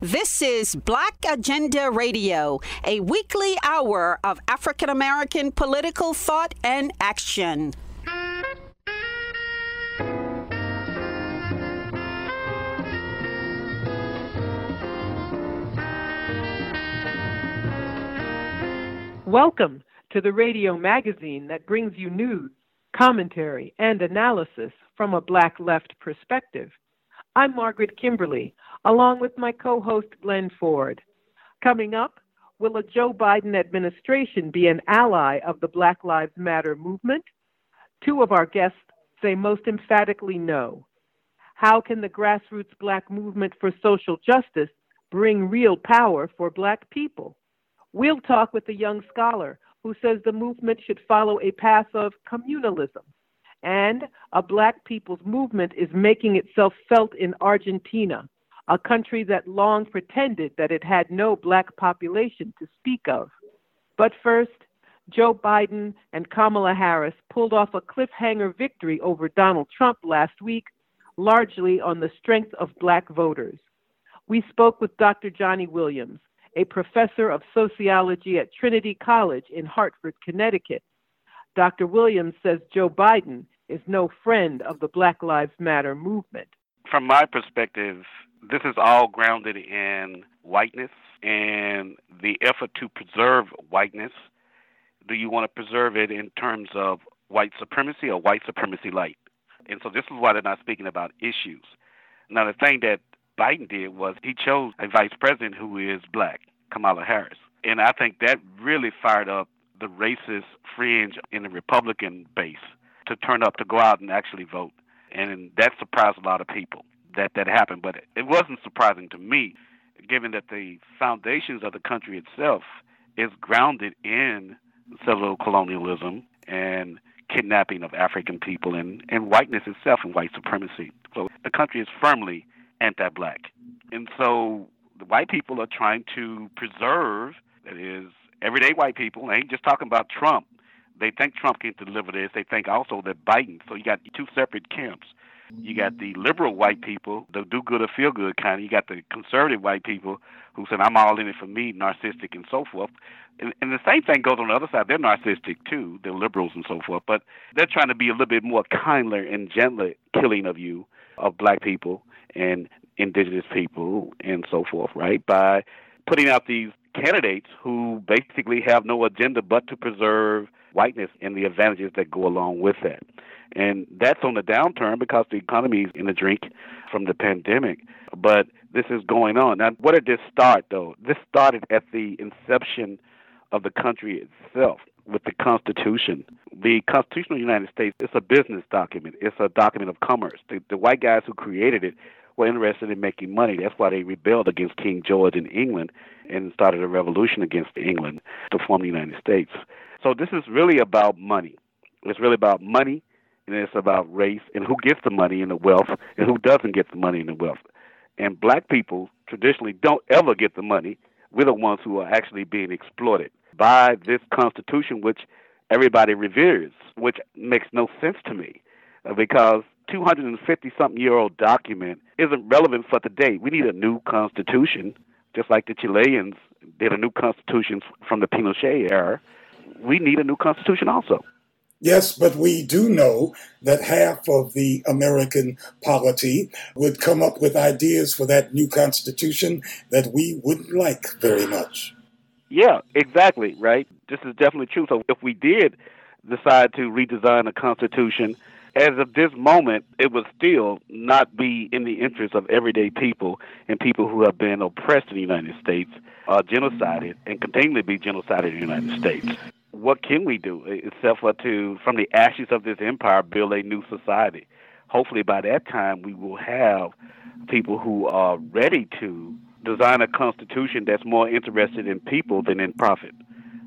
This is Black Agenda Radio, a weekly hour of African American political thought and action. Welcome to the radio magazine that brings you news, commentary, and analysis from a Black left perspective. I'm Margaret Kimberley, along with my co host Glen Ford. Coming up, will a Joe Biden administration be an ally of the Black Lives Matter movement? Two of our guests say most emphatically no. How can the grassroots Black movement for social justice bring real power for Black people? We'll talk with a young scholar who says the movement should follow a path of communalism and a black people's movement is making itself felt in Argentina, a country that long pretended that it had no black population to speak of. But first, Joe Biden and Kamala Harris pulled off a cliffhanger victory over Donald Trump last week, largely on the strength of black voters. We spoke with Dr. Johnny Williams, a professor of sociology at Trinity College in Hartford, Connecticut, Dr. Williams says Joe Biden is no friend of the Black Lives Matter movement. From my perspective, this is all grounded in whiteness and the effort to preserve whiteness. Do you want to preserve it in terms of white supremacy or white supremacy light? And so this is why they're not speaking about issues. Now, the thing that Biden did was he chose a vice president who is black, Kamala Harris. And I think that really fired up the racist fringe in the Republican base to turn up to go out and actually vote. And that surprised a lot of people that that happened. But it wasn't surprising to me, given that the foundations of the country itself is grounded in settler colonialism and kidnapping of African people and, and whiteness itself and white supremacy. So the country is firmly anti black. And so the white people are trying to preserve, that is, everyday white people, I ain't just talking about Trump. They think Trump can deliver this. They think also that Biden. So you got two separate camps. You got the liberal white people, the do good or feel good kind. You got the conservative white people who said, I'm all in it for me, narcissistic and so forth. And, and the same thing goes on the other side. They're narcissistic too, they're liberals and so forth. But they're trying to be a little bit more kindler and gentler killing of you, of black people and indigenous people and so forth, right? By putting out these candidates who basically have no agenda but to preserve whiteness and the advantages that go along with that. And that's on the downturn because the economy is in the drink from the pandemic. But this is going on. Now, where did this start, though? This started at the inception of the country itself with the Constitution. The Constitution of the United States is a business document. It's a document of commerce. The, the white guys who created it were interested in making money. That's why they rebelled against King George in England and started a revolution against England to form the United States. So this is really about money. It's really about money and it's about race and who gets the money and the wealth and who doesn't get the money and the wealth. And black people traditionally don't ever get the money. We're the ones who are actually being exploited by this Constitution, which everybody reveres, which makes no sense to me uh, because 250 something year old document isn't relevant for today. We need a new constitution, just like the Chileans did a new constitution from the Pinochet era. We need a new constitution also. Yes, but we do know that half of the American polity would come up with ideas for that new constitution that we wouldn't like very much. Yeah, exactly, right? This is definitely true. So if we did decide to redesign a constitution as of this moment, it would still not be in the interest of everyday people and people who have been oppressed in the United States, uh, genocided, and continue to be genocided in the United States. What can we do except for to, from the ashes of this empire, build a new society? Hopefully, by that time, we will have people who are ready to design a constitution that's more interested in people than in profit.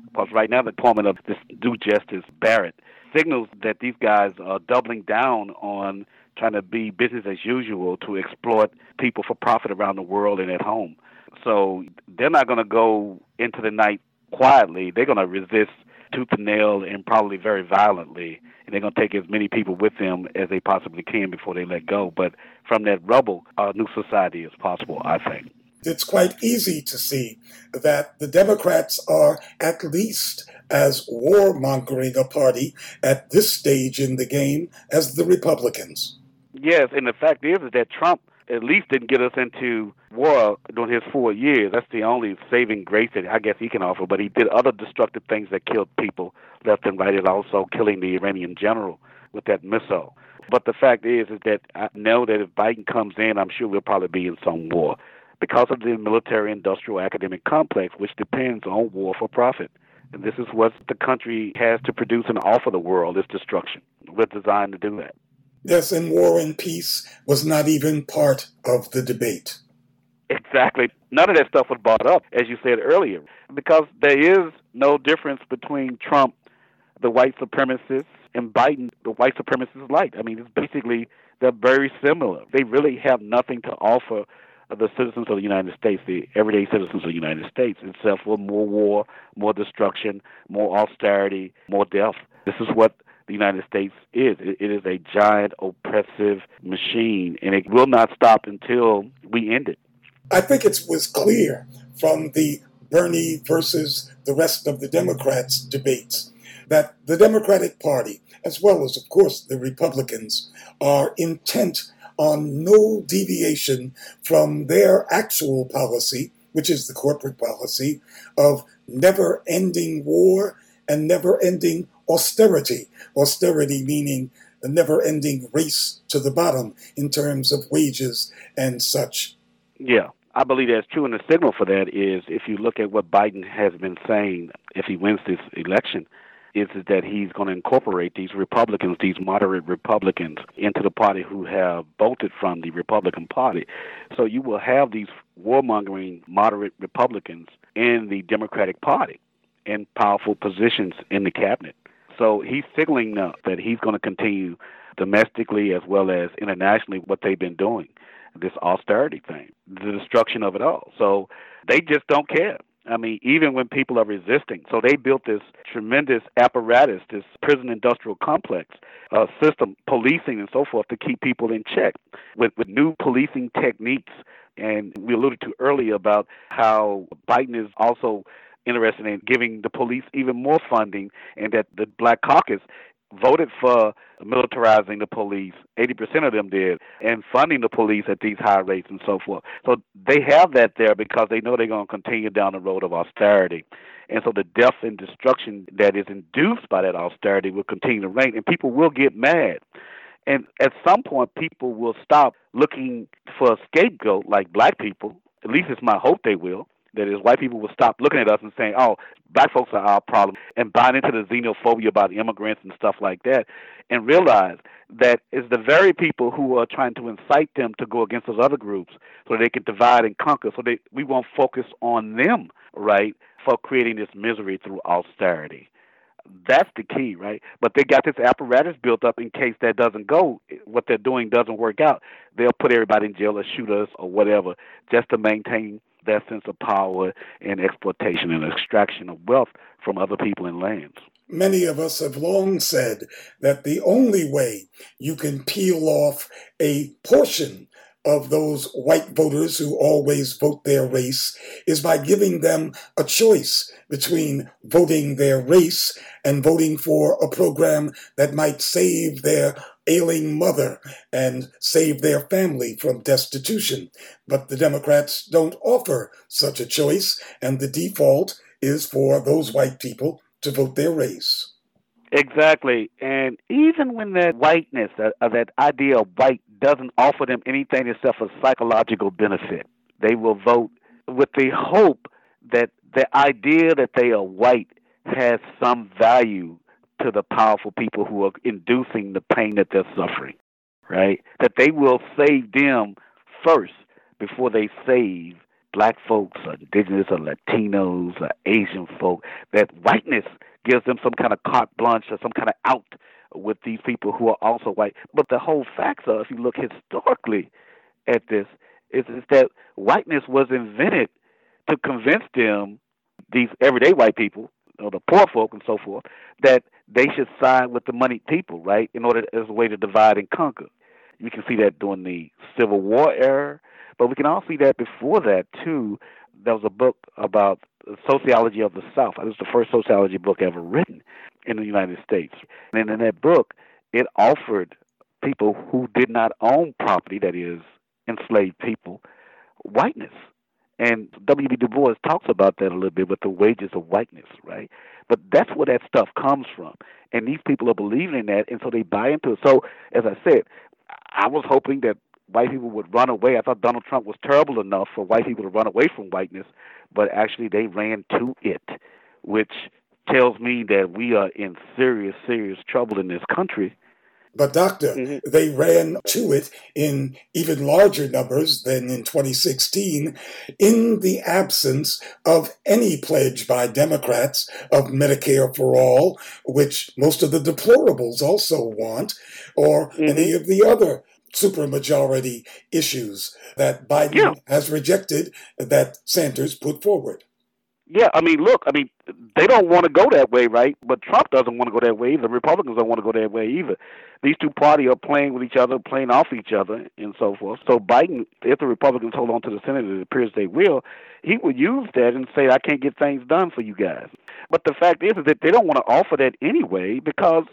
Because right now, the appointment of this Justice Barrett signals that these guys are doubling down on trying to be business as usual to exploit people for profit around the world and at home. So they're not going to go into the night quietly. They're going to resist tooth and nail and probably very violently. And they're going to take as many people with them as they possibly can before they let go. But from that rubble, a new society is possible, I think. it's quite easy to see that the Democrats are at least as warmongering a party at this stage in the game as the Republicans. Yes, and the fact is, is that Trump at least didn't get us into war during his four years. That's the only saving grace that I guess he can offer. But he did other destructive things that killed people left and right, and also killing the Iranian general with that missile. But the fact is, is that I know that if Biden comes in, I'm sure we'll probably be in some war because of the military industrial academic complex, which depends on war for profit. And this is what the country has to produce and offer the world is destruction. We're designed to do that. Yes, and war and peace was not even part of the debate. Exactly. None of that stuff was brought up, as you said earlier, because there is no difference between Trump, the white supremacist, and Biden, the white supremacist light. I mean, it's basically, they're very similar. They really have nothing to offer the citizens of the United States, the everyday citizens of the United States, except for more war, more destruction, more austerity, more death. This is what the United States is. It, it is a giant oppressive machine, and it will not stop until we end it. I think it was clear from the Bernie versus the rest of the Democrats debates that the Democratic Party, as well as, of course, the Republicans, are intent on no deviation from their actual policy, which is the corporate policy of never ending war and never ending austerity. Austerity meaning a never ending race to the bottom in terms of wages and such. Yeah, I believe that's true. And the signal for that is if you look at what Biden has been saying, if he wins this election, is that he's going to incorporate these Republicans, these moderate Republicans, into the party who have bolted from the Republican Party. So you will have these warmongering moderate Republicans in the Democratic Party in powerful positions in the cabinet. So he's signaling now that he's going to continue domestically as well as internationally what they've been doing, this austerity thing, the destruction of it all. So they just don't care. I mean, even when people are resisting. So they built this tremendous apparatus, this prison industrial complex uh, system, policing and so forth to keep people in check with, with new policing techniques. And we alluded to earlier about how Biden is also interested in giving the police even more funding, and that the Black Caucus voted for militarizing the police. 80% of them did, and funding the police at these high rates and so forth. So they have that there because they know they're going to continue down the road of austerity. And so the death and destruction that is induced by that austerity will continue to reign, and people will get mad. And at some point, people will stop looking for a scapegoat like black people. At least it's my hope they will that is white people will stop looking at us and saying, "Oh, black folks are our problem," and buying into the xenophobia about immigrants and stuff like that, and realize that it's the very people who are trying to incite them to go against those other groups so they can divide and conquer. So they we won't focus on them, right, for creating this misery through austerity. That's the key, right? But they got this apparatus built up in case that doesn't go, what they're doing doesn't work out. They'll put everybody in jail or shoot us or whatever just to maintain that sense of power and exploitation and extraction of wealth from other people and lands. Many of us have long said that the only way you can peel off a portion of those white voters who always vote their race is by giving them a choice between voting their race and voting for a program that might save their ailing mother and save their family from destitution. But the Democrats don't offer such a choice, and the default is for those white people to vote their race. Exactly. And even when that whiteness, uh, that idea of white, doesn't offer them anything except a psychological benefit, they will vote with the hope that the idea that they are white has some value to the powerful people who are inducing the pain that they're suffering, right? That they will save them first before they save black folks or indigenous or Latinos or Asian folk. That whiteness gives them some kind of carte blanche or some kind of out with these people who are also white. But the whole facts are, if you look historically at this, is, is that whiteness was invented to convince them, these everyday white people, or the poor folk and so forth, that they should side with the moneyed people, right, in order as a way to divide and conquer. You can see that during the Civil War era, But we can all see that before that too. There was a book about sociology of the South. It was the first sociology book ever written in the United States. And in that book, it offered people who did not own property, that is, enslaved people, whiteness. And W.B. Du Bois talks about that a little bit with the wages of whiteness, right? But that's where that stuff comes from. And these people are believing in that, and so they buy into it. So, as I said, I was hoping that white people would run away. I thought Donald Trump was terrible enough for white people to run away from whiteness, but actually they ran to it, which tells me that we are in serious, serious trouble in this country but, Doctor, mm-hmm. they ran to it in even larger numbers than in 2016 in the absence of any pledge by Democrats of Medicare for all, which most of the deplorables also want, or mm-hmm. any of the other supermajority issues that Biden yeah. has rejected that Sanders put forward. Yeah, I mean, look, I mean, they don't want to go that way, right? But Trump doesn't want to go that way either. Republicans don't want to go that way either. These two parties are playing with each other, playing off each other, and so forth. So Biden, if the Republicans hold on to the Senate, it appears they will, he would use that and say, "I can't get things done for you guys." But the fact is, is that they don't want to offer that anyway because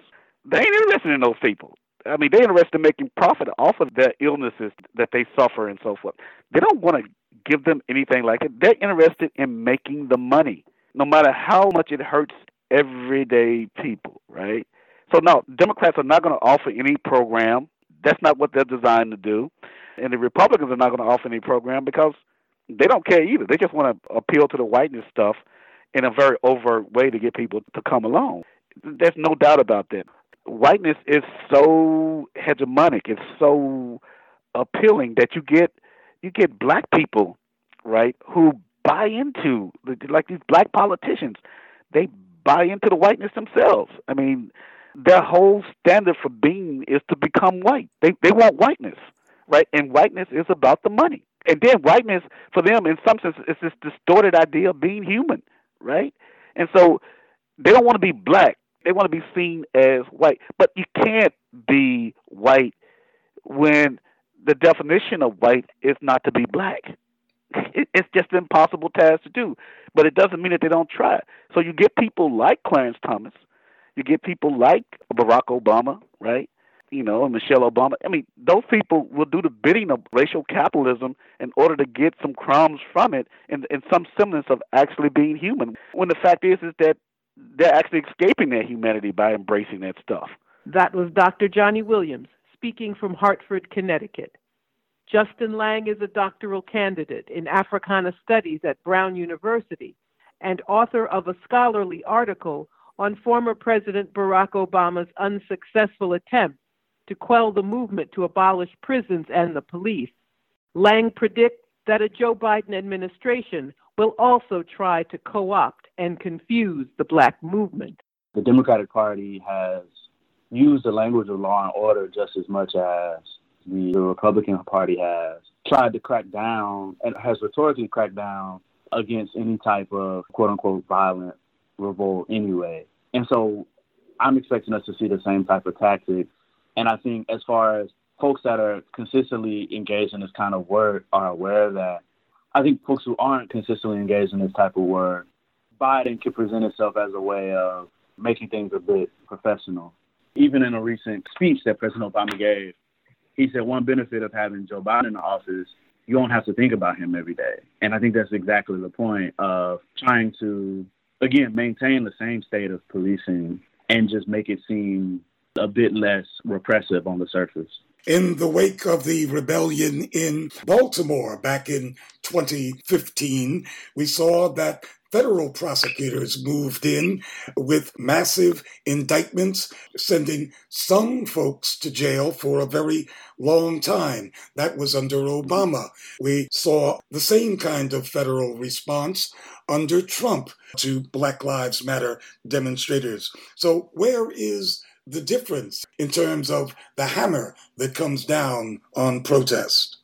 they ain't interested in those people. I mean, they're interested in making profit off of their illnesses that they suffer and so forth. They don't want to give them anything like it. They're interested in making the money, no matter how much it hurts everyday people, right? So, no, Democrats are not going to offer any program. That's not what they're designed to do. And the Republicans are not going to offer any program because they don't care either. They just want to appeal to the whiteness stuff in a very overt way to get people to come along. There's no doubt about that. Whiteness is so hegemonic, it's so appealing that you get you get black people, right, who buy into like these black politicians. They buy into the whiteness themselves. I mean, their whole standard for being is to become white. They they want whiteness, right? And whiteness is about the money. And then whiteness for them, in some sense, is this distorted idea of being human, right? And so they don't want to be black. They want to be seen as white. But you can't be white when the definition of white is not to be black. it's just an impossible task to do. But it doesn't mean that they don't try. So you get people like Clarence Thomas, you get people like Barack Obama, right? You know, and Michelle Obama. I mean, those people will do the bidding of racial capitalism in order to get some crumbs from it and, and some semblance of actually being human. When the fact is, is that they're actually escaping their humanity by embracing that stuff. That was Dr. Johnny Williams speaking from Hartford, Connecticut. Justin Lang is a doctoral candidate in Africana Studies at Brown University and author of a scholarly article on former President Barack Obama's unsuccessful attempt to quell the movement to abolish prisons and the police. Lang predicts that a Joe Biden administration will also try to co opt and confuse the black movement. The Democratic Party has used the language of law and order just as much as the Republican Party has tried to crack down and has rhetorically cracked down against any type of quote unquote violent revolt anyway. And so I'm expecting us to see the same type of tactics. And I think as far as folks that are consistently engaged in this kind of work are aware of that. I think folks who aren't consistently engaged in this type of work, Biden could present itself as a way of making things a bit professional. Even in a recent speech that President Obama gave, he said one benefit of having Joe Biden in the office, you don't have to think about him every day. And I think that's exactly the point of trying to, again, maintain the same state of policing and just make it seem a bit less repressive on the surface. In the wake of the rebellion in Baltimore back in 2015, we saw that federal prosecutors moved in with massive indictments, sending some folks to jail for a very long time. That was under Obama. We saw the same kind of federal response under Trump to Black Lives Matter demonstrators. So, where is the difference in terms of the hammer that comes down on protest?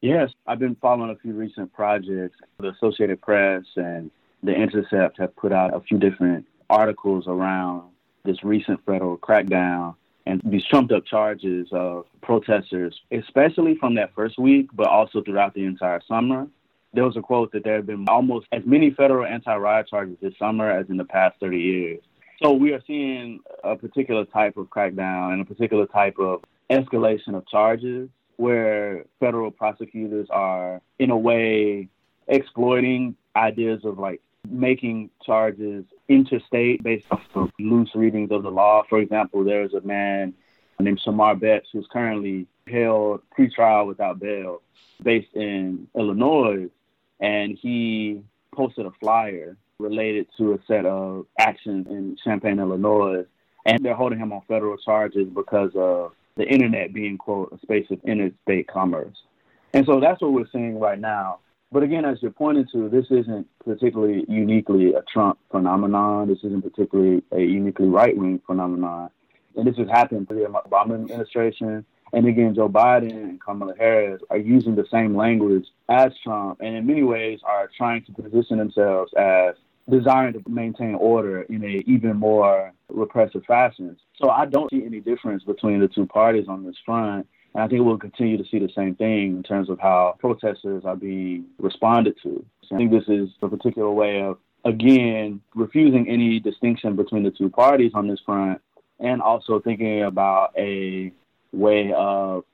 Yes, I've been following a few recent projects. The Associated Press and The Intercept have put out a few different articles around this recent federal crackdown and these trumped up charges of protesters, especially from that first week, but also throughout the entire summer. There was a quote that there have been almost as many federal anti riot charges this summer as in the past 30 years. So we are seeing a particular type of crackdown and a particular type of escalation of charges where federal prosecutors are, in a way, exploiting ideas of like making charges interstate based off of loose readings of the law. For example, there's a man named Shamar Betts who's currently held pretrial without bail based in Illinois, and he posted a flyer related to a set of actions in Champaign, Illinois, and they're holding him on federal charges because of the internet being, quote, a space of interstate commerce. And so that's what we're seeing right now. But again, as you're pointing to, this isn't particularly uniquely a Trump phenomenon. This isn't particularly a uniquely right wing phenomenon. And this has happened through the Obama administration. And again, Joe Biden and Kamala Harris are using the same language as Trump and in many ways are trying to position themselves as desiring to maintain order in a even more repressive fashion. So I don't see any difference between the two parties on this front. And I think we'll continue to see the same thing in terms of how protesters are being responded to. So I think this is a particular way of, again, refusing any distinction between the two parties on this front and also thinking about a way of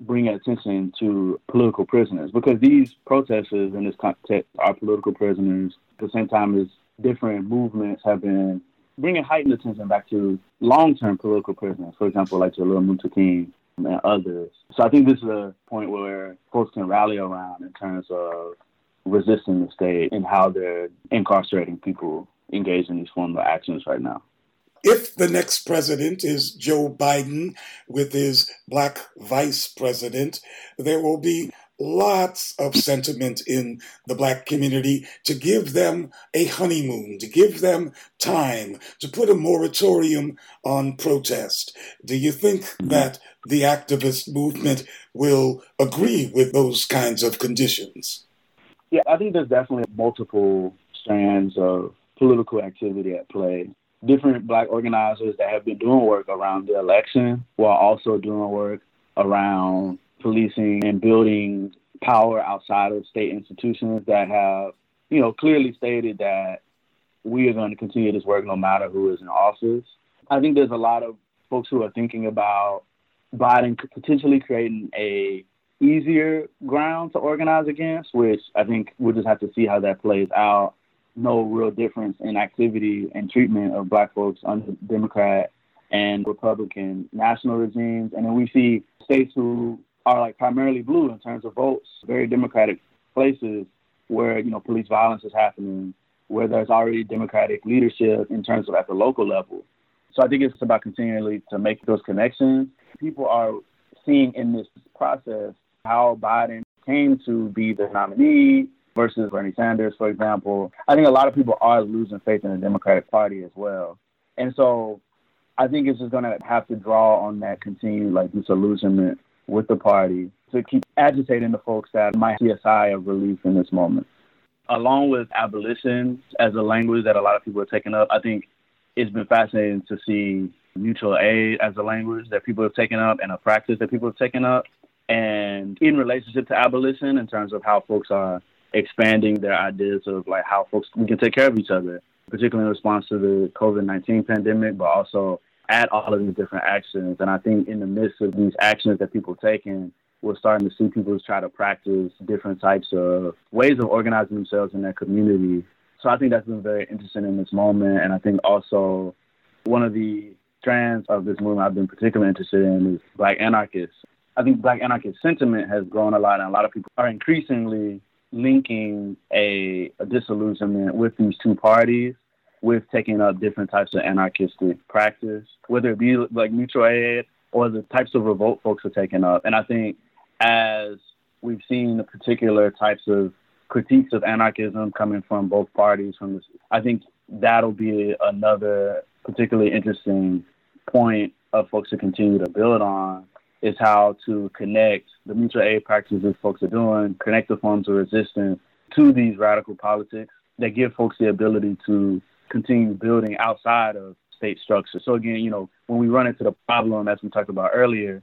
bringing attention to political prisoners because these protesters in this context are political prisoners at the same time as different movements have been bringing heightened attention back to long-term political prisoners, for example, like Jalil Muntaqim and others. So I think this is a point where folks can rally around in terms of resisting the state and how they're incarcerating people engaged in these forms of actions right now. If the next president is Joe Biden with his black vice president, there will be lots of sentiment in the black community to give them a honeymoon, to give them time, to put a moratorium on protest. Do you think mm-hmm. that the activist movement will agree with those kinds of conditions? Yeah, I think there's definitely multiple strands of political activity at play. Different black organizers that have been doing work around the election while also doing work around policing and building power outside of state institutions that have, you know, clearly stated that we are going to continue this work no matter who is in office. I think there's a lot of folks who are thinking about Biden potentially creating a easier ground to organize against, which I think we'll just have to see how that plays out. No real difference in activity and treatment of black folks under Democrat and Republican national regimes. And then we see states who are like primarily blue in terms of votes, very democratic places where, you know, police violence is happening, where there's already democratic leadership in terms of at the local level. So I think it's about continually to make those connections. People are seeing in this process how Biden came to be the nominee versus Bernie Sanders, for example. I think a lot of people are losing faith in the Democratic Party as well. And so I think it's just going to have to draw on that continued like disillusionment with the party to keep agitating the folks that might see a sigh of relief in this moment. Along with abolition as a language that a lot of people are taking up, I think it's been fascinating to see mutual aid as a language that people have taken up and a practice that people have taken up. And in relationship to abolition, in terms of how folks are expanding their ideas of like how folks we can take care of each other, particularly in response to the COVID 19 pandemic, but also at all of these different actions. And I think in the midst of these actions that people taking, we're starting to see people try to practice different types of ways of organizing themselves in their community. So I think that's been very interesting in this moment. And I think also one of the strands of this movement I've been particularly interested in is black anarchists. I think black anarchist sentiment has grown a lot, and a lot of people are increasingly linking a, a disillusionment with these two parties with taking up different types of anarchistic practice, whether it be like mutual aid or the types of revolt folks are taking up. And I think as we've seen the particular types of critiques of anarchism coming from both parties, from this, I think that'll be another particularly interesting point of folks to continue to build on is how to connect the mutual aid practices folks are doing, connect the forms of resistance to these radical politics that give folks the ability to continue building outside of state structure. So again, you know, when we run into the problem, as we talked about earlier,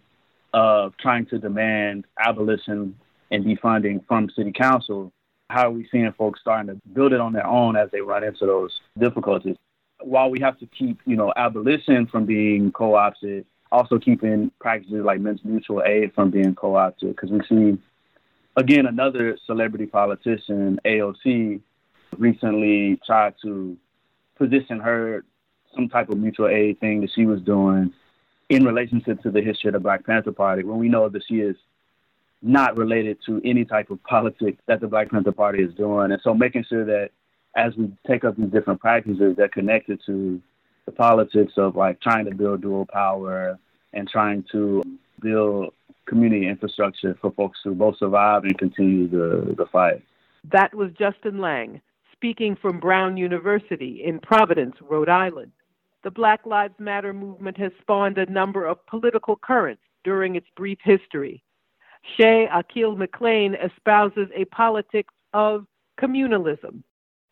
of trying to demand abolition and defunding from city council, how are we seeing folks starting to build it on their own as they run into those difficulties? While we have to keep, you know, abolition from being co-opted, also keeping practices like men's mutual aid from being co-opted, because we see, again, another celebrity politician, AOC, recently tried to position her some type of mutual aid thing that she was doing in relationship to the history of the Black Panther Party, when we know that she is not related to any type of politics that the Black Panther Party is doing. And so making sure that as we take up these different practices that are connected to the politics of like trying to build dual power and trying to build community infrastructure for folks to both survive and continue the, the fight. That was Justin Lang speaking from Brown University in Providence, Rhode Island. The Black Lives Matter movement has spawned a number of political currents during its brief history. Shay Akil McLean espouses a politics of communalism.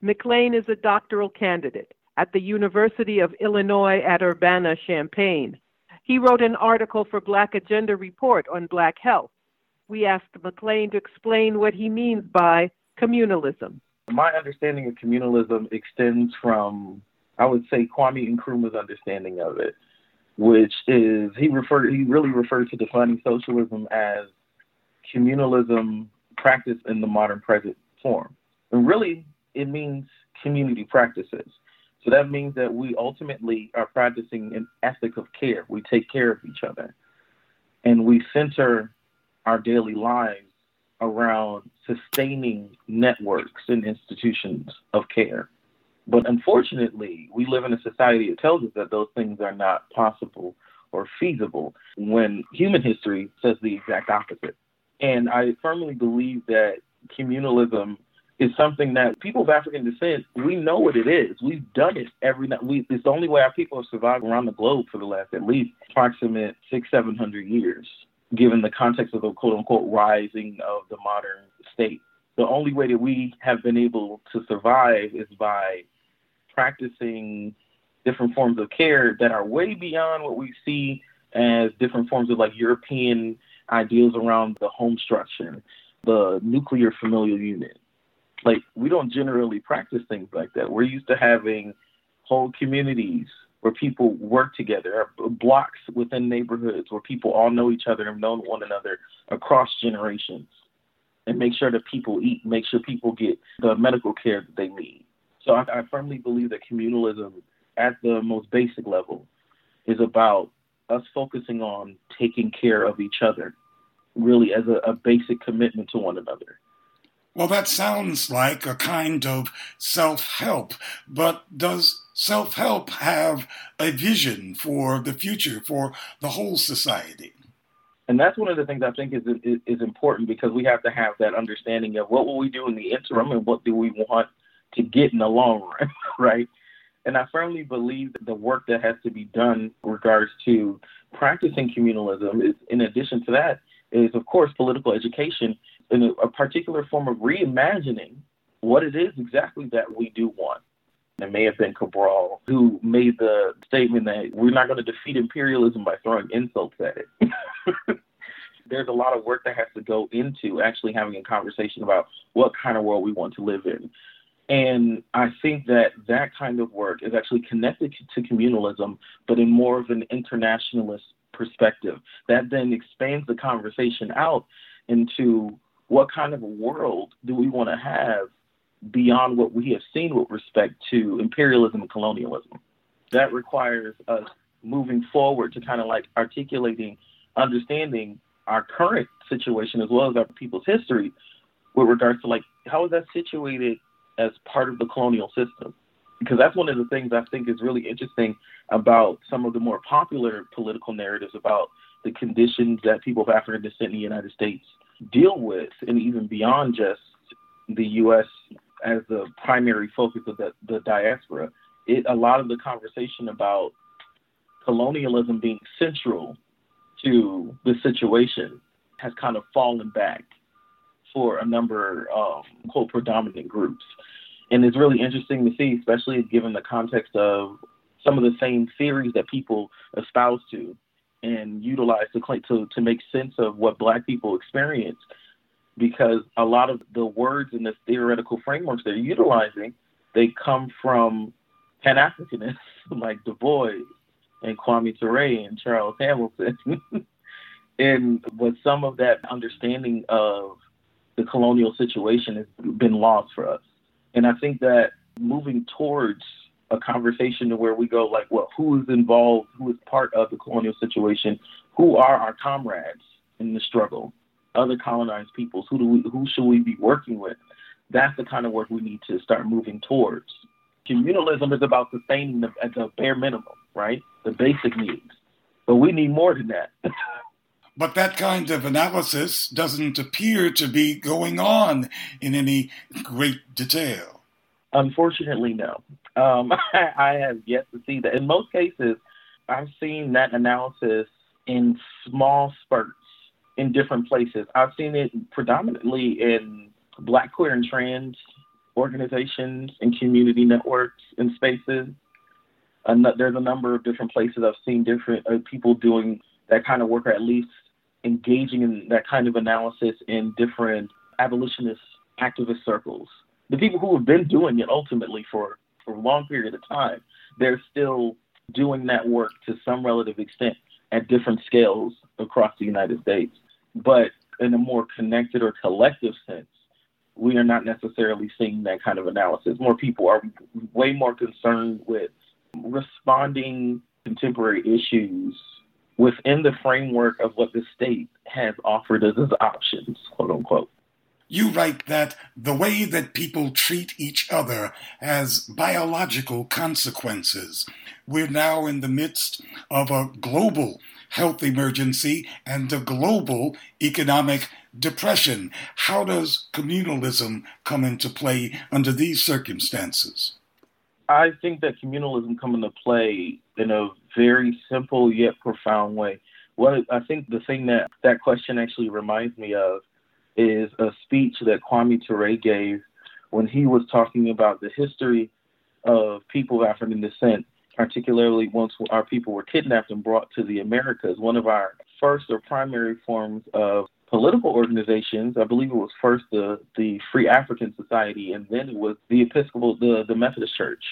McLean is a doctoral candidate at the University of Illinois at Urbana Champaign. He wrote an article for Black Agenda Report on Black health. We asked McClain to explain what he means by communalism. My understanding of communalism extends from, I would say, Kwame Nkrumah's understanding of it, which is he referred he really referred to defining socialism as communalism practiced in the modern present form. And really, it means community practices. So that means that we ultimately are practicing an ethic of care. We take care of each other. And we center our daily lives around sustaining networks and institutions of care. But unfortunately, we live in a society that tells us that those things are not possible or feasible when human history says the exact opposite. And I firmly believe that communalism is something that people of African descent, we know what it is. We've done it every night. We, it's the only way our people have survived around the globe for the last at least approximate six, seven hundred years, given the context of the quote unquote rising of the modern state. The only way that we have been able to survive is by practicing different forms of care that are way beyond what we see as different forms of like European ideals around the home structure, the nuclear familial unit. Like, we don't generally practice things like that. We're used to having whole communities where people work together, blocks within neighborhoods where people all know each other and know one another across generations, and make sure that people eat, make sure people get the medical care that they need. So I, I firmly believe that communalism, at the most basic level, is about us focusing on taking care of each other, really as a, a basic commitment to one another. Well, that sounds like a kind of self help, but does self help have a vision for the future, for the whole society? And that's one of the things I think is, is, is important because we have to have that understanding of what will we do in the interim and what do we want to get in the long run, right? And I firmly believe that the work that has to be done in regards to practicing communalism is, in addition to that, is of course political education in a, particular form of reimagining what it is exactly that we do want. It may have been Cabral who made the statement that we're not going to defeat imperialism by throwing insults at it. There's a lot of work that has to go into actually having a conversation about what kind of world we want to live in. And I think that that kind of work is actually connected to communalism, but in more of an internationalist perspective. That then expands the conversation out into what kind of a world do we want to have beyond what we have seen with respect to imperialism and colonialism. That requires us moving forward to kind of like articulating, understanding our current situation as well as our people's history with regards to like how is that situated as part of the colonial system. Because that's one of the things I think is really interesting about some of the more popular political narratives about the conditions that people of African descent in the United States deal with, and even beyond just the U.S. as the primary focus of the, the diaspora. It, a lot of the conversation about colonialism being central to the situation has kind of fallen back for a number of quote predominant groups. And it's really interesting to see, especially given the context of some of the same theories that people espouse to and utilize to to to make sense of what black people experience because a lot of the words in the theoretical frameworks they're utilizing they come from pan africanists like du bois and kwame ture and charles hamilton. And but some of that understanding of the colonial situation has been lost for us. And i think that moving towards a conversation to where we go like, well, who is involved, who is part of the colonial situation, who are our comrades in the struggle, other colonized peoples, who do we, who should we be working with? That's the kind of work we need to start moving towards. Communalism is about sustaining the, at the bare minimum, right? The basic needs. But we need more than that. but that kind of analysis doesn't appear to be going on in any great detail. Unfortunately, no. Um, I have yet to see that. In most cases, I've seen that analysis in small spurts in different places. I've seen it predominantly in Black, queer, and trans organizations and community networks and spaces. And there's a number of different places I've seen different uh, people doing that kind of work, or at least engaging in that kind of analysis in different abolitionist activist circles the people who have been doing it ultimately for, for a long period of time, they're still doing that work to some relative extent at different scales across the United States. But in a more connected or collective sense, we are not necessarily seeing that kind of analysis. More people are way more concerned with responding contemporary issues within the framework of what the state has offered us as options, quote unquote. You write that the way that people treat each other has biological consequences. We're now in the midst of a global health emergency and a global economic depression. How does communalism come into play under these circumstances? I think that communalism come into play in a very simple yet profound way. What I think the thing that that question actually reminds me of is a speech that Kwame Ture gave when he was talking about the history of people of African descent, particularly once our people were kidnapped and brought to the Americas. One of our first or primary forms of political organizations, I believe it was first the, the Free African Society, and then it was the Episcopal, the, the Methodist Church.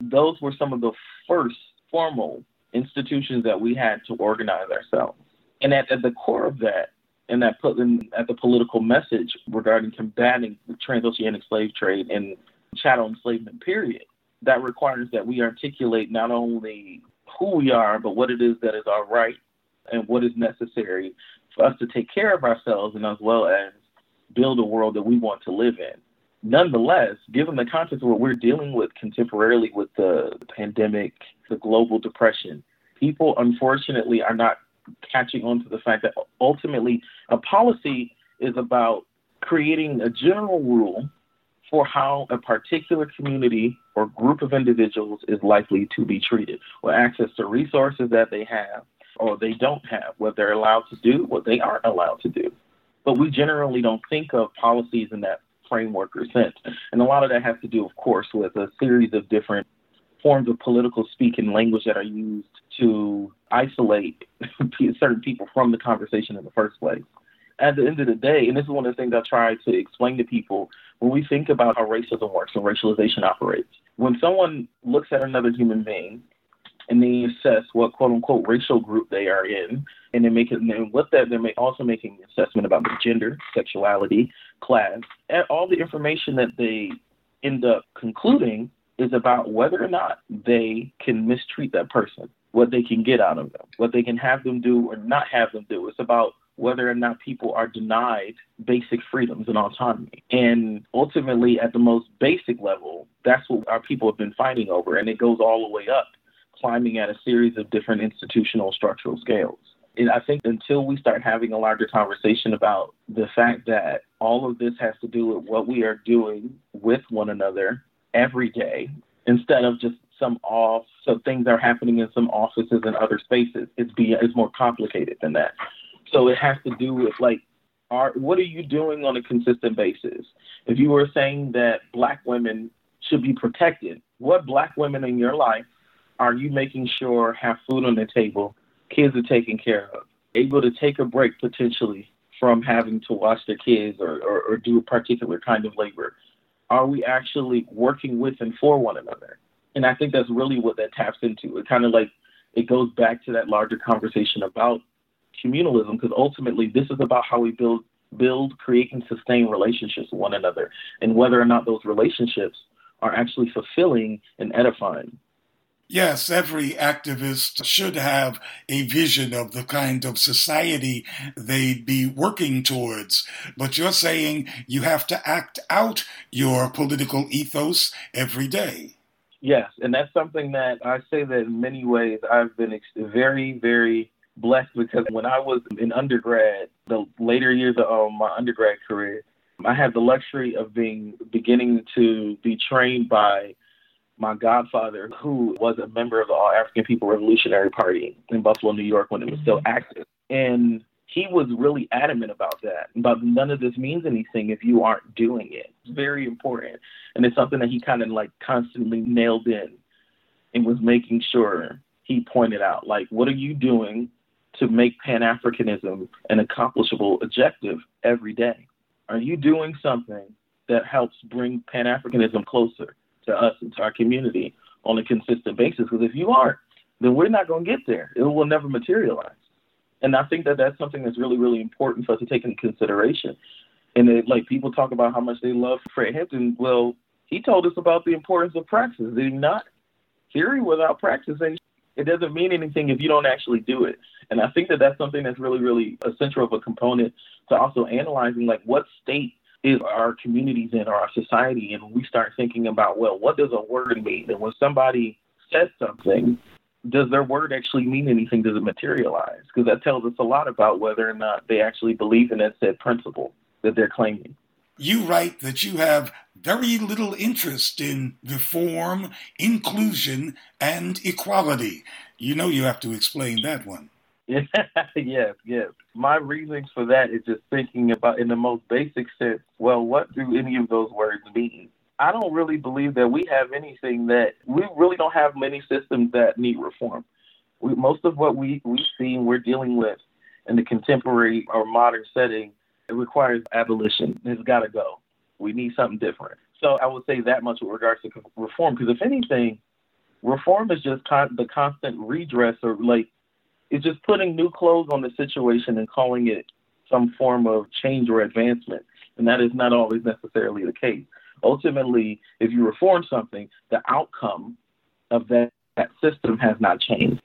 Those were some of the first formal institutions that we had to organize ourselves. And at, at the core of that and that put in at the political message regarding combating the transoceanic slave trade and chattel enslavement period. That requires that we articulate not only who we are, but what it is that is our right and what is necessary for us to take care of ourselves and as well as build a world that we want to live in. Nonetheless, given the context of what we're dealing with contemporarily with the pandemic, the global depression, people unfortunately are not catching on to the fact that ultimately a policy is about creating a general rule for how a particular community or group of individuals is likely to be treated, or access to resources that they have or they don't have, what they're allowed to do, what they aren't allowed to do. But we generally don't think of policies in that framework or sense. And a lot of that has to do, of course, with a series of different forms of political speak and language that are used to isolate certain people from the conversation in the first place. At the end of the day, and this is one of the things I try to explain to people when we think about how racism works and racialization operates. When someone looks at another human being and they assess what quote unquote racial group they are in, and they make it, and with that, they're also making an assessment about their gender, sexuality, class, and all the information that they end up concluding is about whether or not they can mistreat that person, what they can get out of them, what they can have them do or not have them do. It's about whether or not people are denied basic freedoms and autonomy. And ultimately, at the most basic level, that's what our people have been fighting over. And it goes all the way up, climbing at a series of different institutional structural scales. And I think until we start having a larger conversation about the fact that all of this has to do with what we are doing with one another every day instead of just some off so things are happening in some offices and other spaces it's be it's more complicated than that so it has to do with like are what are you doing on a consistent basis if you were saying that black women should be protected what black women in your life Are you making sure have food on the table, kids are taken care of, able to take a break potentially from having to watch their kids or, or, or do a particular kind of labor? Are we actually working with and for one another? And I think that's really what that taps into. It kind of like it goes back to that larger conversation about communalism because ultimately this is about how we build build, create, and sustain relationships with one another, and whether or not those relationships are actually fulfilling and edifying. Yes, every activist should have a vision of the kind of society they'd be working towards. But you're saying you have to act out your political ethos every day. Yes, and that's something that I say that in many ways I've been very, very blessed because when I was in undergrad, the later years of um, my undergrad career, I had the luxury of being beginning to be trained by my godfather, who was a member of the All African People Revolutionary Party in Buffalo, New York, when it was still mm-hmm. active. And he was really adamant about that. But none of this means anything if you aren't doing it. It's very important. And it's something that he kind of like constantly nailed in and was making sure he pointed out, like, what are you doing to make Pan Africanism an accomplishable objective every day? Are you doing something that helps bring Pan Africanism closer to us and to our community on a consistent basis? Because if you aren't, then we're not going to get there. It will never materialize. And I think that that's something that's really, really important for us to take into consideration. And it, like people talk about how much they love Fred Hampton. Well, he told us about the importance of practice, he not? Theory without practice, and it doesn't mean anything if you don't actually do it. And I think that that's something that's really, really essential of a component to also analyzing like what state is our communities in or our society. And we start thinking about, well, what does a word mean? And when somebody says something, does their word actually mean anything? Does it materialize? Because that tells us a lot about whether or not they actually believe in that said principle that they're claiming. You write that you have very little interest in reform, inclusion, and equality. You know you have to explain that one. yes, yes. My reasons for that is just thinking about, in the most basic sense, well, what do any of those words mean? I don't really believe that we have anything that we really don't have many systems that need reform. We, most of what we we see we're dealing with in the contemporary or modern setting it requires abolition. It's got to go. We need something different. So I would say that much with regards to reform, because if anything, reform is just con- the constant redress or like it's just putting new clothes on the situation and calling it some form of change or advancement. And that is not always necessarily the case. Ultimately, if you reform something, the outcome of that, that system has not changed.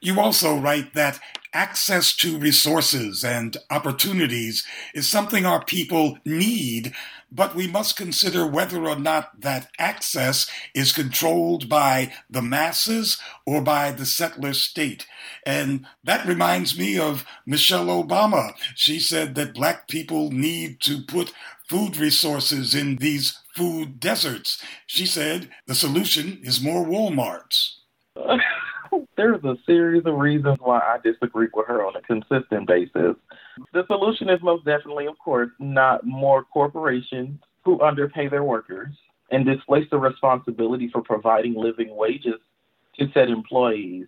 You also write that access to resources and opportunities is something our people need, but we must consider whether or not that access is controlled by the masses or by the settler state. And that reminds me of Michelle Obama. She said that black people need to put food resources in these food deserts. She said the solution is more Walmarts. there's a series of reasons why I disagree with her on a consistent basis. The solution is most definitely, of course, not more corporations who underpay their workers and displace the responsibility for providing living wages to said employees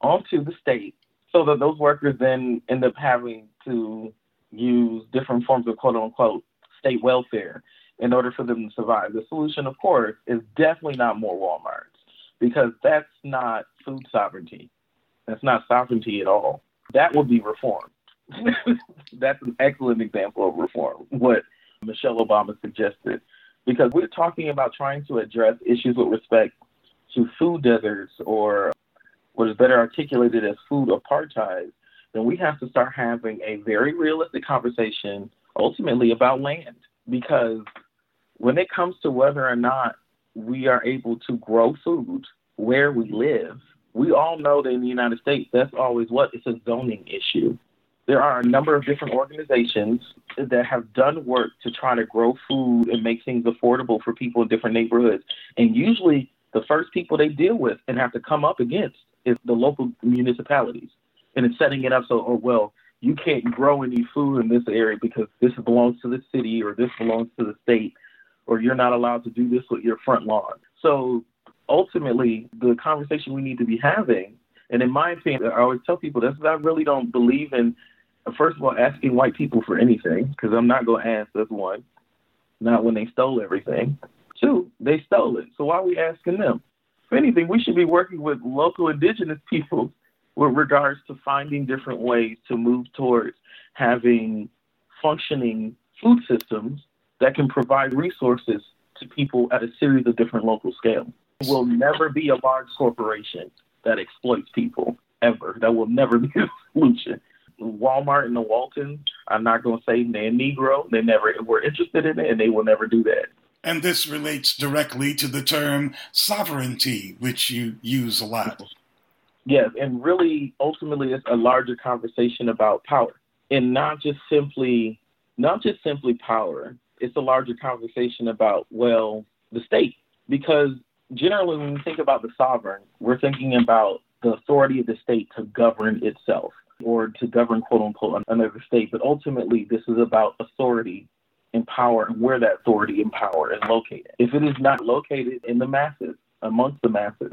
onto the state so that those workers then end up having to use different forms of quote unquote state welfare in order for them to survive. The solution, of course, is definitely not more Walmarts because that's not food sovereignty. That's not sovereignty at all. That would be reform. that's an excellent example of reform, what Michelle Obama suggested, because we're talking about trying to address issues with respect to food deserts or what is better articulated as food apartheid, then we have to start having a very realistic conversation ultimately about land. Because when it comes to whether or not we are able to grow food where we live. We all know that in the United States, that's always what? It's a zoning issue. There are a number of different organizations that have done work to try to grow food and make things affordable for people in different neighborhoods. And usually, the first people they deal with and have to come up against is the local municipalities. And it's setting it up so, oh, well, you can't grow any food in this area because this belongs to the city or this belongs to the state or you're not allowed to do this with your front lawn. So ultimately, the conversation we need to be having, and in my opinion, I always tell people this: I really don't believe in, first of all, asking white people for anything because I'm not going to ask. That's one. Not when they stole everything. Two, they stole it. So why are we asking them? If anything, we should be working with local indigenous people with regards to finding different ways to move towards having functioning food systems that can provide resources to people at a series of different local scales. It will never be a large corporation that exploits people ever. That will never be a solution. Walmart and the Waltons, I'm not going to say they're Negro. They never were interested in it, and they will never do that. And this relates directly to the term sovereignty, which you use a lot. Yes, and really, ultimately, it's a larger conversation about power, and not just simply, not just simply power. It's a larger conversation about well, the state, because generally, when we think about the sovereign, we're thinking about the authority of the state to govern itself or to govern, quote unquote, another state. But ultimately, this is about authority and power and where that authority and power is located. If it is not located in the masses, amongst the masses,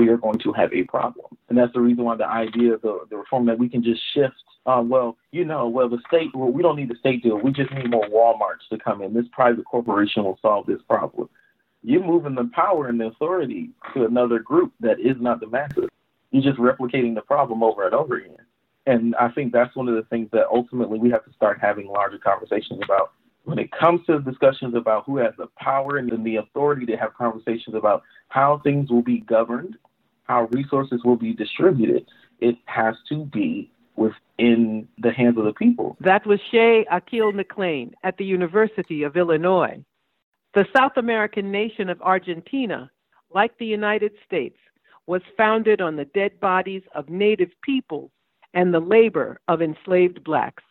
we are going to have a problem. And that's the reason why the idea of the, the reform that we can just shift, uh, well, you know, well, the state, well, we don't need the state deal. We just need more Walmarts to come in. This private corporation will solve this problem. You're moving the power and the authority to another group that is not the masses. You're just replicating the problem over and over again. And I think that's one of the things that ultimately we have to start having larger conversations about. When it comes to discussions about who has the power and the authority to have conversations about how things will be governed, how resources will be distributed, it has to be within the hands of the people. That was Shay Akil McLean at the University of Illinois. The South American nation of Argentina, like the United States, was founded on the dead bodies of native peoples and the labor of enslaved blacks.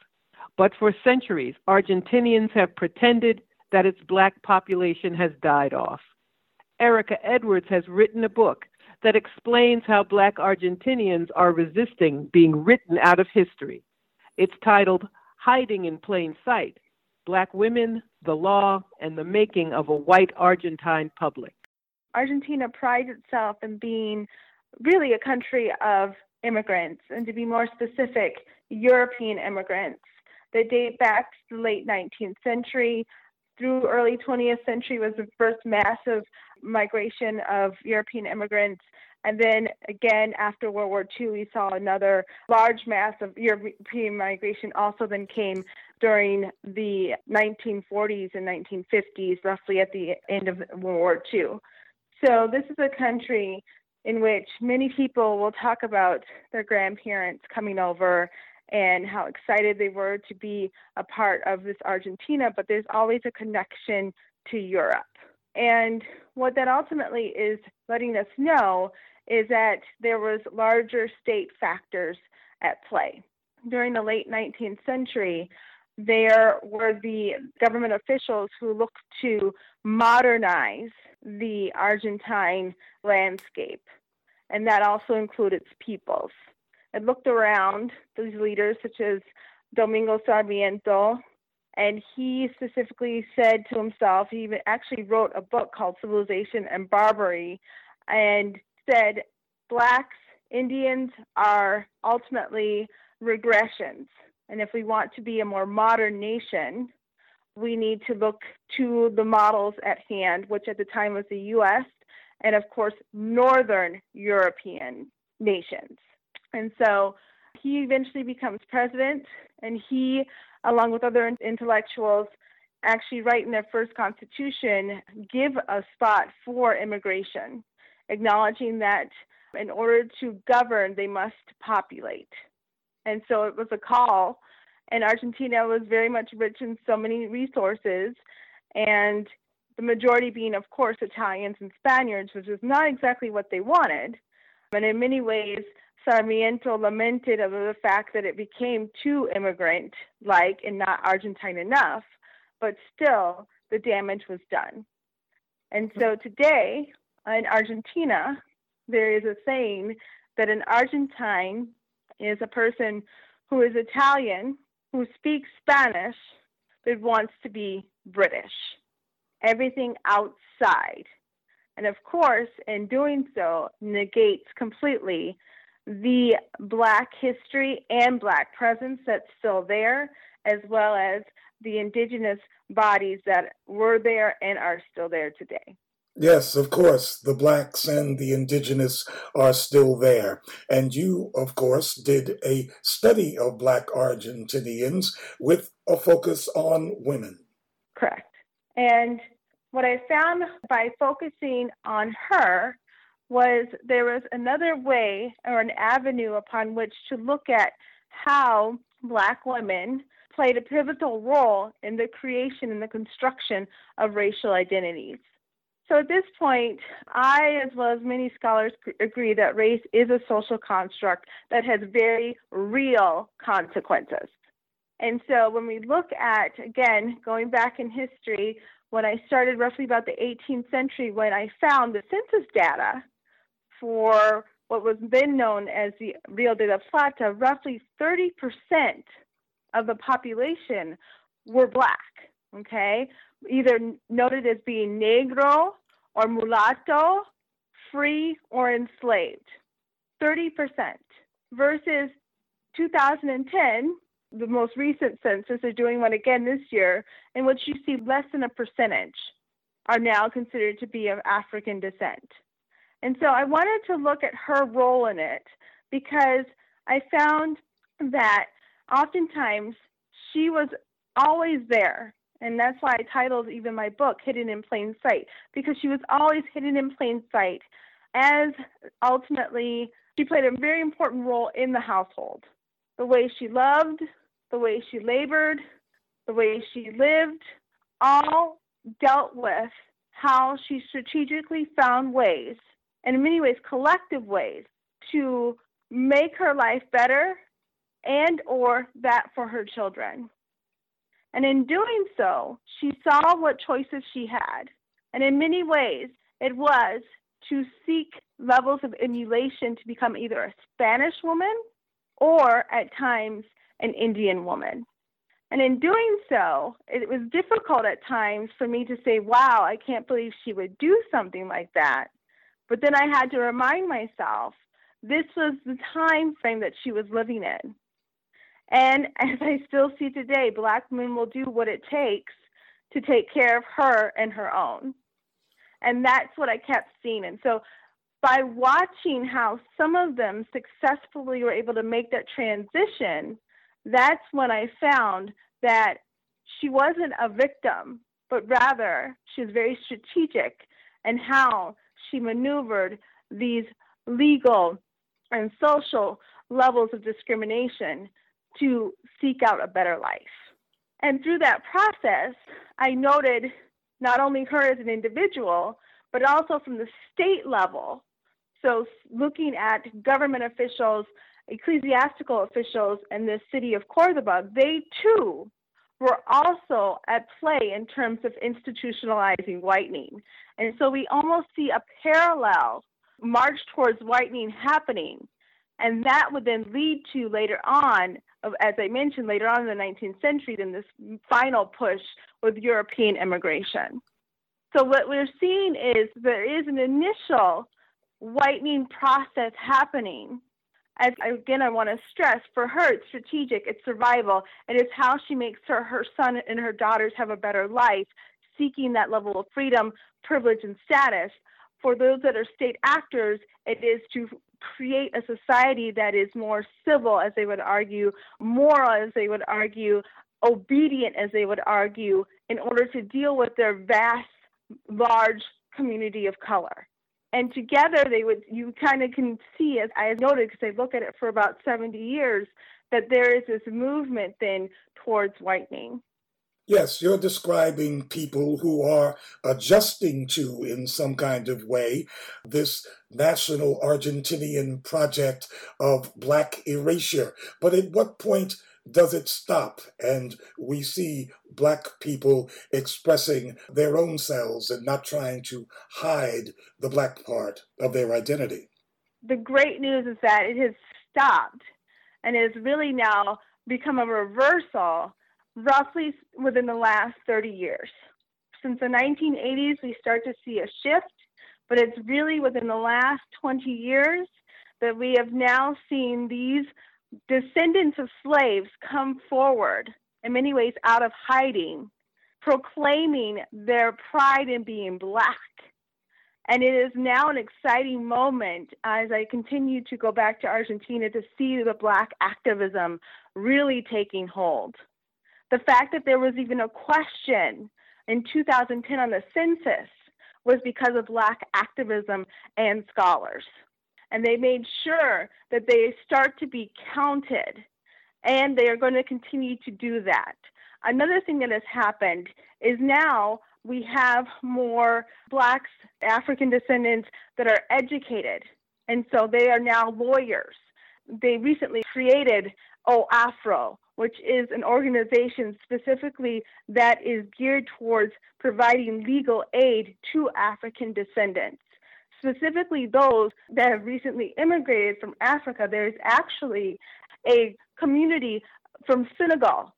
But for centuries, Argentinians have pretended that its black population has died off. Erica Edwards has written a book that explains how black Argentinians are resisting being written out of history. It's titled Hiding in Plain Sight Black Women, the Law, and the Making of a White Argentine Public. Argentina prides itself in being really a country of immigrants, and to be more specific, European immigrants that date back to the late 19th century through early 20th century was the first massive migration of European immigrants. And then again, after World War II, we saw another large mass of European migration also then came during the 1940s and 1950s, roughly at the end of World War II. So this is a country in which many people will talk about their grandparents coming over and how excited they were to be a part of this Argentina, but there's always a connection to Europe. And what that ultimately is letting us know is that there was larger state factors at play. During the late 19th century, there were the government officials who looked to modernize the Argentine landscape, and that also included its peoples. It looked around these leaders such as Domingo Sarmiento, and he specifically said to himself, he even actually wrote a book called Civilization and Barbarity, and said, Blacks, Indians are ultimately regressions. And if we want to be a more modern nation, we need to look to the models at hand, which at the time was the US and, of course, Northern European nations. And so he eventually becomes president, and he, along with other intellectuals, actually write in their first constitution give a spot for immigration, acknowledging that in order to govern, they must populate. And so it was a call. And Argentina was very much rich in so many resources, and the majority being, of course, Italians and Spaniards, which was not exactly what they wanted. And in many ways, Sarmiento lamented over the fact that it became too immigrant like and not Argentine enough, but still the damage was done. And so today in Argentina, there is a saying that an Argentine is a person who is Italian, who speaks Spanish, but wants to be British. Everything outside. And of course, in doing so, negates completely the Black history and Black presence that's still there, as well as the indigenous bodies that were there and are still there today. Yes, of course, the blacks and the indigenous are still there. And you, of course, did a study of black Argentinians with a focus on women. Correct. And what I found by focusing on her was there was another way or an avenue upon which to look at how black women played a pivotal role in the creation and the construction of racial identities. So at this point, I, as well as many scholars, agree that race is a social construct that has very real consequences. And so when we look at, again, going back in history, when I started roughly about the 18th century, when I found the census data for what was then known as the Rio de la Plata, roughly 30% of the population were black, okay? Either noted as being negro or mulatto, free or enslaved. 30% versus 2010, the most recent census, they're doing one again this year, in which you see less than a percentage are now considered to be of African descent. And so I wanted to look at her role in it because I found that oftentimes she was always there. And that's why I titled even my book Hidden in Plain Sight, because she was always hidden in plain sight as ultimately she played a very important role in the household. The way she loved, the way she labored, the way she lived, all dealt with how she strategically found ways, and in many ways collective ways, to make her life better and or that for her children. And in doing so, she saw what choices she had. And in many ways, it was to seek levels of emulation to become either a Spanish woman or at times an Indian woman. And in doing so, it was difficult at times for me to say, wow, I can't believe she would do something like that. But then I had to remind myself this was the time frame that she was living in. And as I still see today, black women will do what it takes to take care of her and her own. And that's what I kept seeing. And so by watching how some of them successfully were able to make that transition, that's when I found that she wasn't a victim, but rather she was very strategic in how she maneuvered these legal and social levels of discrimination to seek out a better life. And through that process, I noted not only her as an individual, but also from the state level. So, looking at government officials, ecclesiastical officials in the city of Cordoba, they too were also at play in terms of institutionalizing whitening. And so we almost see a parallel march towards whitening happening. And that would then lead to later on as I mentioned later on in the 19th century, then this final push with European immigration. So what we're seeing is there is an initial whitening process happening. As again, I want to stress for her, it's strategic, it's survival, and it's how she makes her, her son and her daughters have a better life, seeking that level of freedom, privilege, and status. For those that are state actors, it is to create a society that is more civil, as they would argue, moral, as they would argue, obedient, as they would argue, in order to deal with their vast, large community of color. And together, they would, you kind of can see, as I have noted, because I look at it for about 70 years, that there is this movement then towards whitening. Yes, you're describing people who are adjusting to, in some kind of way, this national Argentinian project of black erasure. But at what point does it stop and we see black people expressing their own selves and not trying to hide the black part of their identity? The great news is that it has stopped and it has really now become a reversal roughly within the last 30 years. Since the 1980s, we start to see a shift but it's really within the last 20 years that we have now seen these descendants of slaves come forward, in many ways out of hiding, proclaiming their pride in being black. And it is now an exciting moment as I continue to go back to Argentina to see the black activism really taking hold. The fact that there was even a question in 2010 on the census was because of black activism and scholars and they made sure that they start to be counted, and they are going to continue to do that. Another thing that has happened is now we have more blacks, African descendants that are educated, and so they are now lawyers. They recently created OAFRO, which is an organization specifically that is geared towards providing legal aid to African descendants specifically those that have recently immigrated from Africa, there's actually a community from Senegal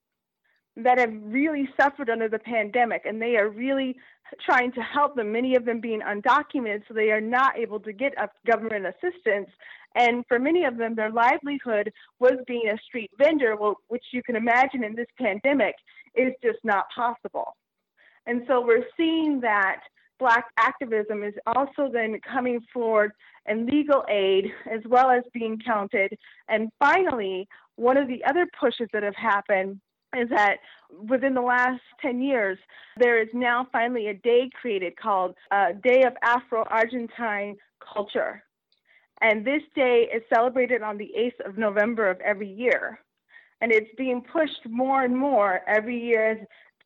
that have really suffered under the pandemic, and they are really trying to help them, many of them being undocumented, so they are not able to get government assistance. And for many of them, their livelihood was being a street vendor, which you can imagine in this pandemic is just not possible. And so we're seeing that Black activism is also then coming forward and legal aid as well as being counted. And finally, one of the other pushes that have happened is that within the last 10 years, there is now finally a day created called uh, Day of Afro Argentine Culture. And this day is celebrated on the 8th of November of every year. And it's being pushed more and more every year as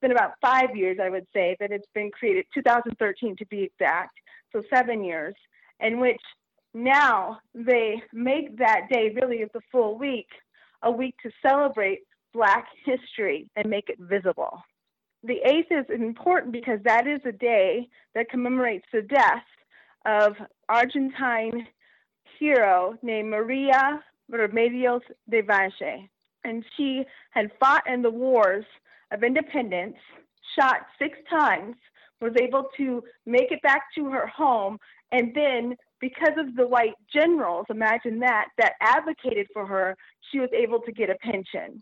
been about five years, I would say, that it's been created, 2013 to be exact, so seven years, in which now they make that day really the full week, a week to celebrate Black history and make it visible. The 8th is important because that is a day that commemorates the death of Argentine hero named Maria Remedios del Valle. And she had fought in the wars of independence, shot six times, was able to make it back to her home, and then because of the white generals, imagine that, that advocated for her, she was able to get a pension.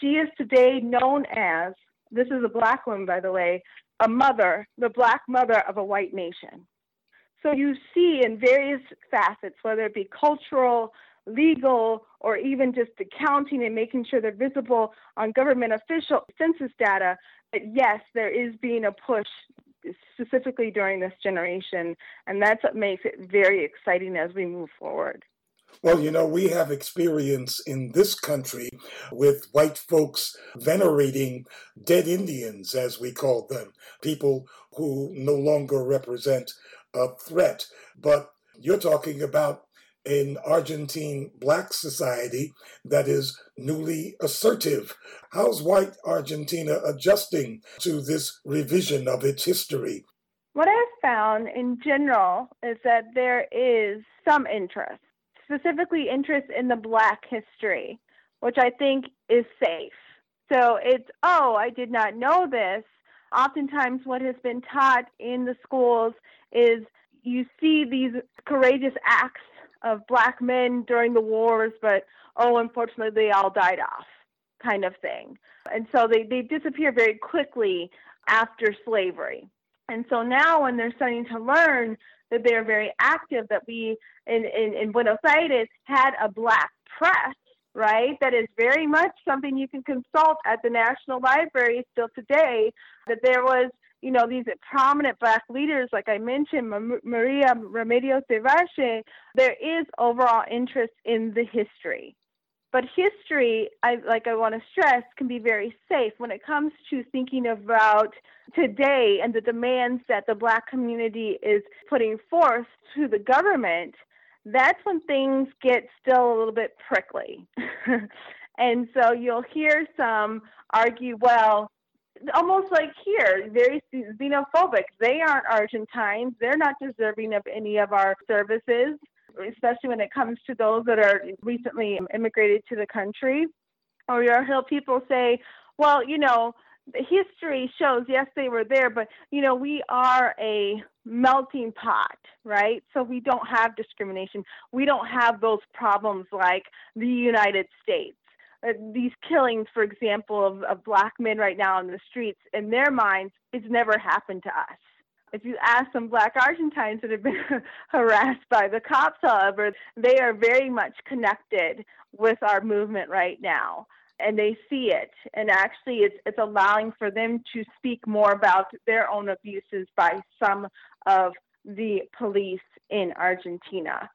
She is today known as, this is a black woman, by the way, a mother, the black mother of a white nation. So you see in various facets, whether it be cultural, legal, or even just accounting and making sure they're visible on government official census data, that yes, there is being a push specifically during this generation, and that's what makes it very exciting as we move forward. Well, you know, we have experience in this country with white folks venerating dead Indians, as we call them, people who no longer represent a threat. But you're talking about an Argentine black society that is newly assertive. How's white Argentina adjusting to this revision of its history? What I've found in general is that there is some interest, specifically interest in the black history, which I think is safe. So it's, oh, I did not know this. Oftentimes, what has been taught in the schools is you see these courageous acts of black men during the wars, but oh, unfortunately, they all died off, kind of thing. And so they, they disappear very quickly after slavery. And so now, when they're starting to learn that they're very active, that we in, in, in Buenos Aires had a black press, right? That is very much something you can consult at the National Library still today. That there was you know, these prominent black leaders, like I mentioned, Maria Remedios del Valle, there is overall interest in the history. But history, I, like I want to stress, can be very safe when it comes to thinking about today and the demands that the black community is putting forth to the government. That's when things get still a little bit prickly. and so you'll hear some argue, well, almost like here, very xenophobic. They aren't Argentines. They're not deserving of any of our services, especially when it comes to those that are recently immigrated to the country. Or you'll hear people say, well, you know, history shows yes they were there but you know we are a melting pot right so we don't have discrimination we don't have those problems like the united states uh, these killings for example of, of black men right now in the streets in their minds it's never happened to us if you ask some black Argentines that have been harassed by the cops, however, they are very much connected with our movement right now and they see it and actually it's it's allowing for them to speak more about their own abuses by some of the police in Argentina.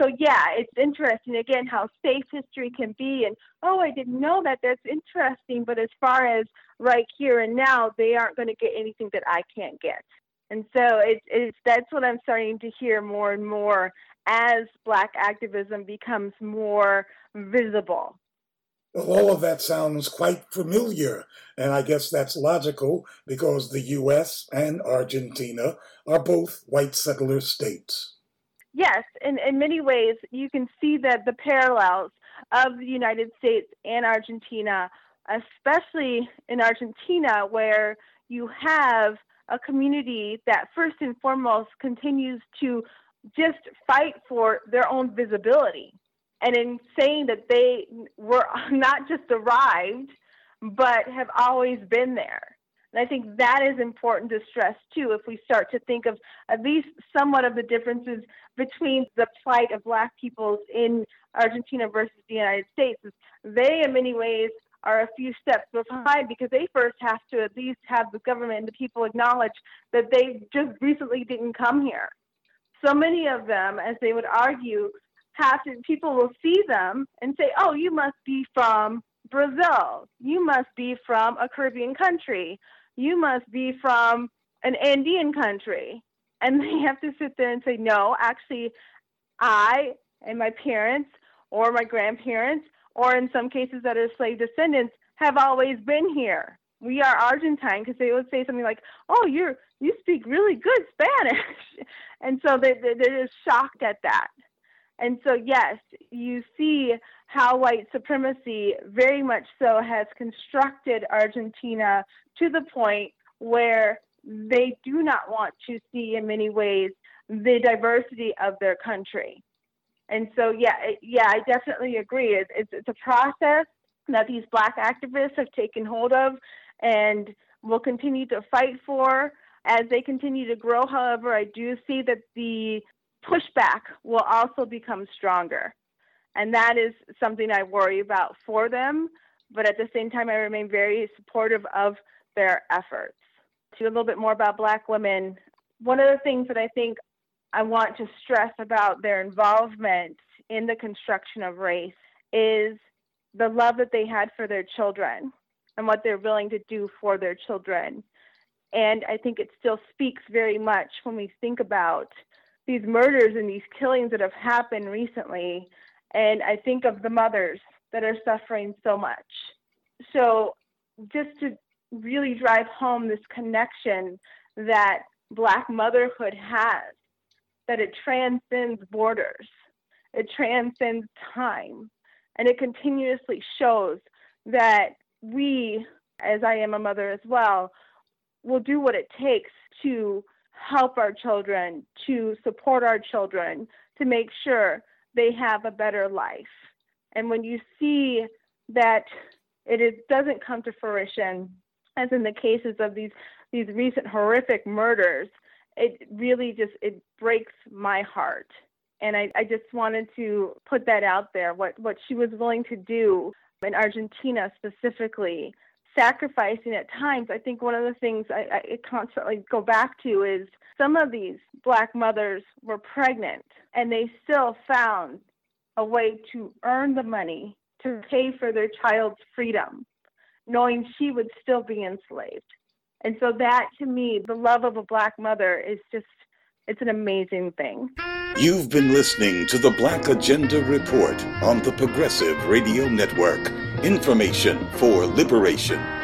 So yeah, it's interesting again how safe history can be and oh I didn't know that that's interesting but as far as right here and now they aren't going to get anything that I can't get. And so it's, it's that's what I'm starting to hear more and more as black activism becomes more visible well, all of that sounds quite familiar, and I guess that's logical because the U.S. and Argentina are both white settler states. Yes, in, in many ways, you can see that the parallels of the United States and Argentina, especially in Argentina, where you have a community that first and foremost continues to just fight for their own visibility and in saying that they were not just arrived, but have always been there. And I think that is important to stress too if we start to think of at least somewhat of the differences between the plight of black peoples in Argentina versus the United States. They, in many ways, are a few steps behind because they first have to at least have the government and the people acknowledge that they just recently didn't come here. So many of them, as they would argue, have to people will see them and say, "Oh, you must be from Brazil. You must be from a Caribbean country. You must be from an Andean country." And they have to sit there and say, "No, actually, I and my parents or my grandparents or in some cases that are slave descendants have always been here. We are Argentine because they would say something like, "Oh, you're you speak really good Spanish," and so they they're just shocked at that. And so, yes, you see how white supremacy very much so has constructed Argentina to the point where they do not want to see, in many ways, the diversity of their country. And so, yeah, yeah, I definitely agree. It's, it's, it's a process that these black activists have taken hold of and will continue to fight for as they continue to grow. However, I do see that the pushback will also become stronger. And that is something I worry about for them. But at the same time, I remain very supportive of their efforts. To a little bit more about Black women, one of the things that I think I want to stress about their involvement in the construction of race is the love that they had for their children and what they're willing to do for their children. And I think it still speaks very much when we think about these murders and these killings that have happened recently. And I think of the mothers that are suffering so much. So, just to really drive home this connection that Black motherhood has, that it transcends borders, it transcends time, and it continuously shows that we, as I am a mother as well, will do what it takes to help our children, to support our children, to make sure they have a better life. And when you see that it is, doesn't come to fruition, as in the cases of these these recent horrific murders, it really just it breaks my heart. And I, I just wanted to put that out there, what, what she was willing to do in Argentina specifically sacrificing at times. I think one of the things I, I constantly go back to is some of these black mothers were pregnant and they still found a way to earn the money to pay for their child's freedom, knowing she would still be enslaved. And so that to me, the love of a black mother is just it's an amazing thing. You've been listening to the Black Agenda Report on the Progressive Radio Network. Information for liberation.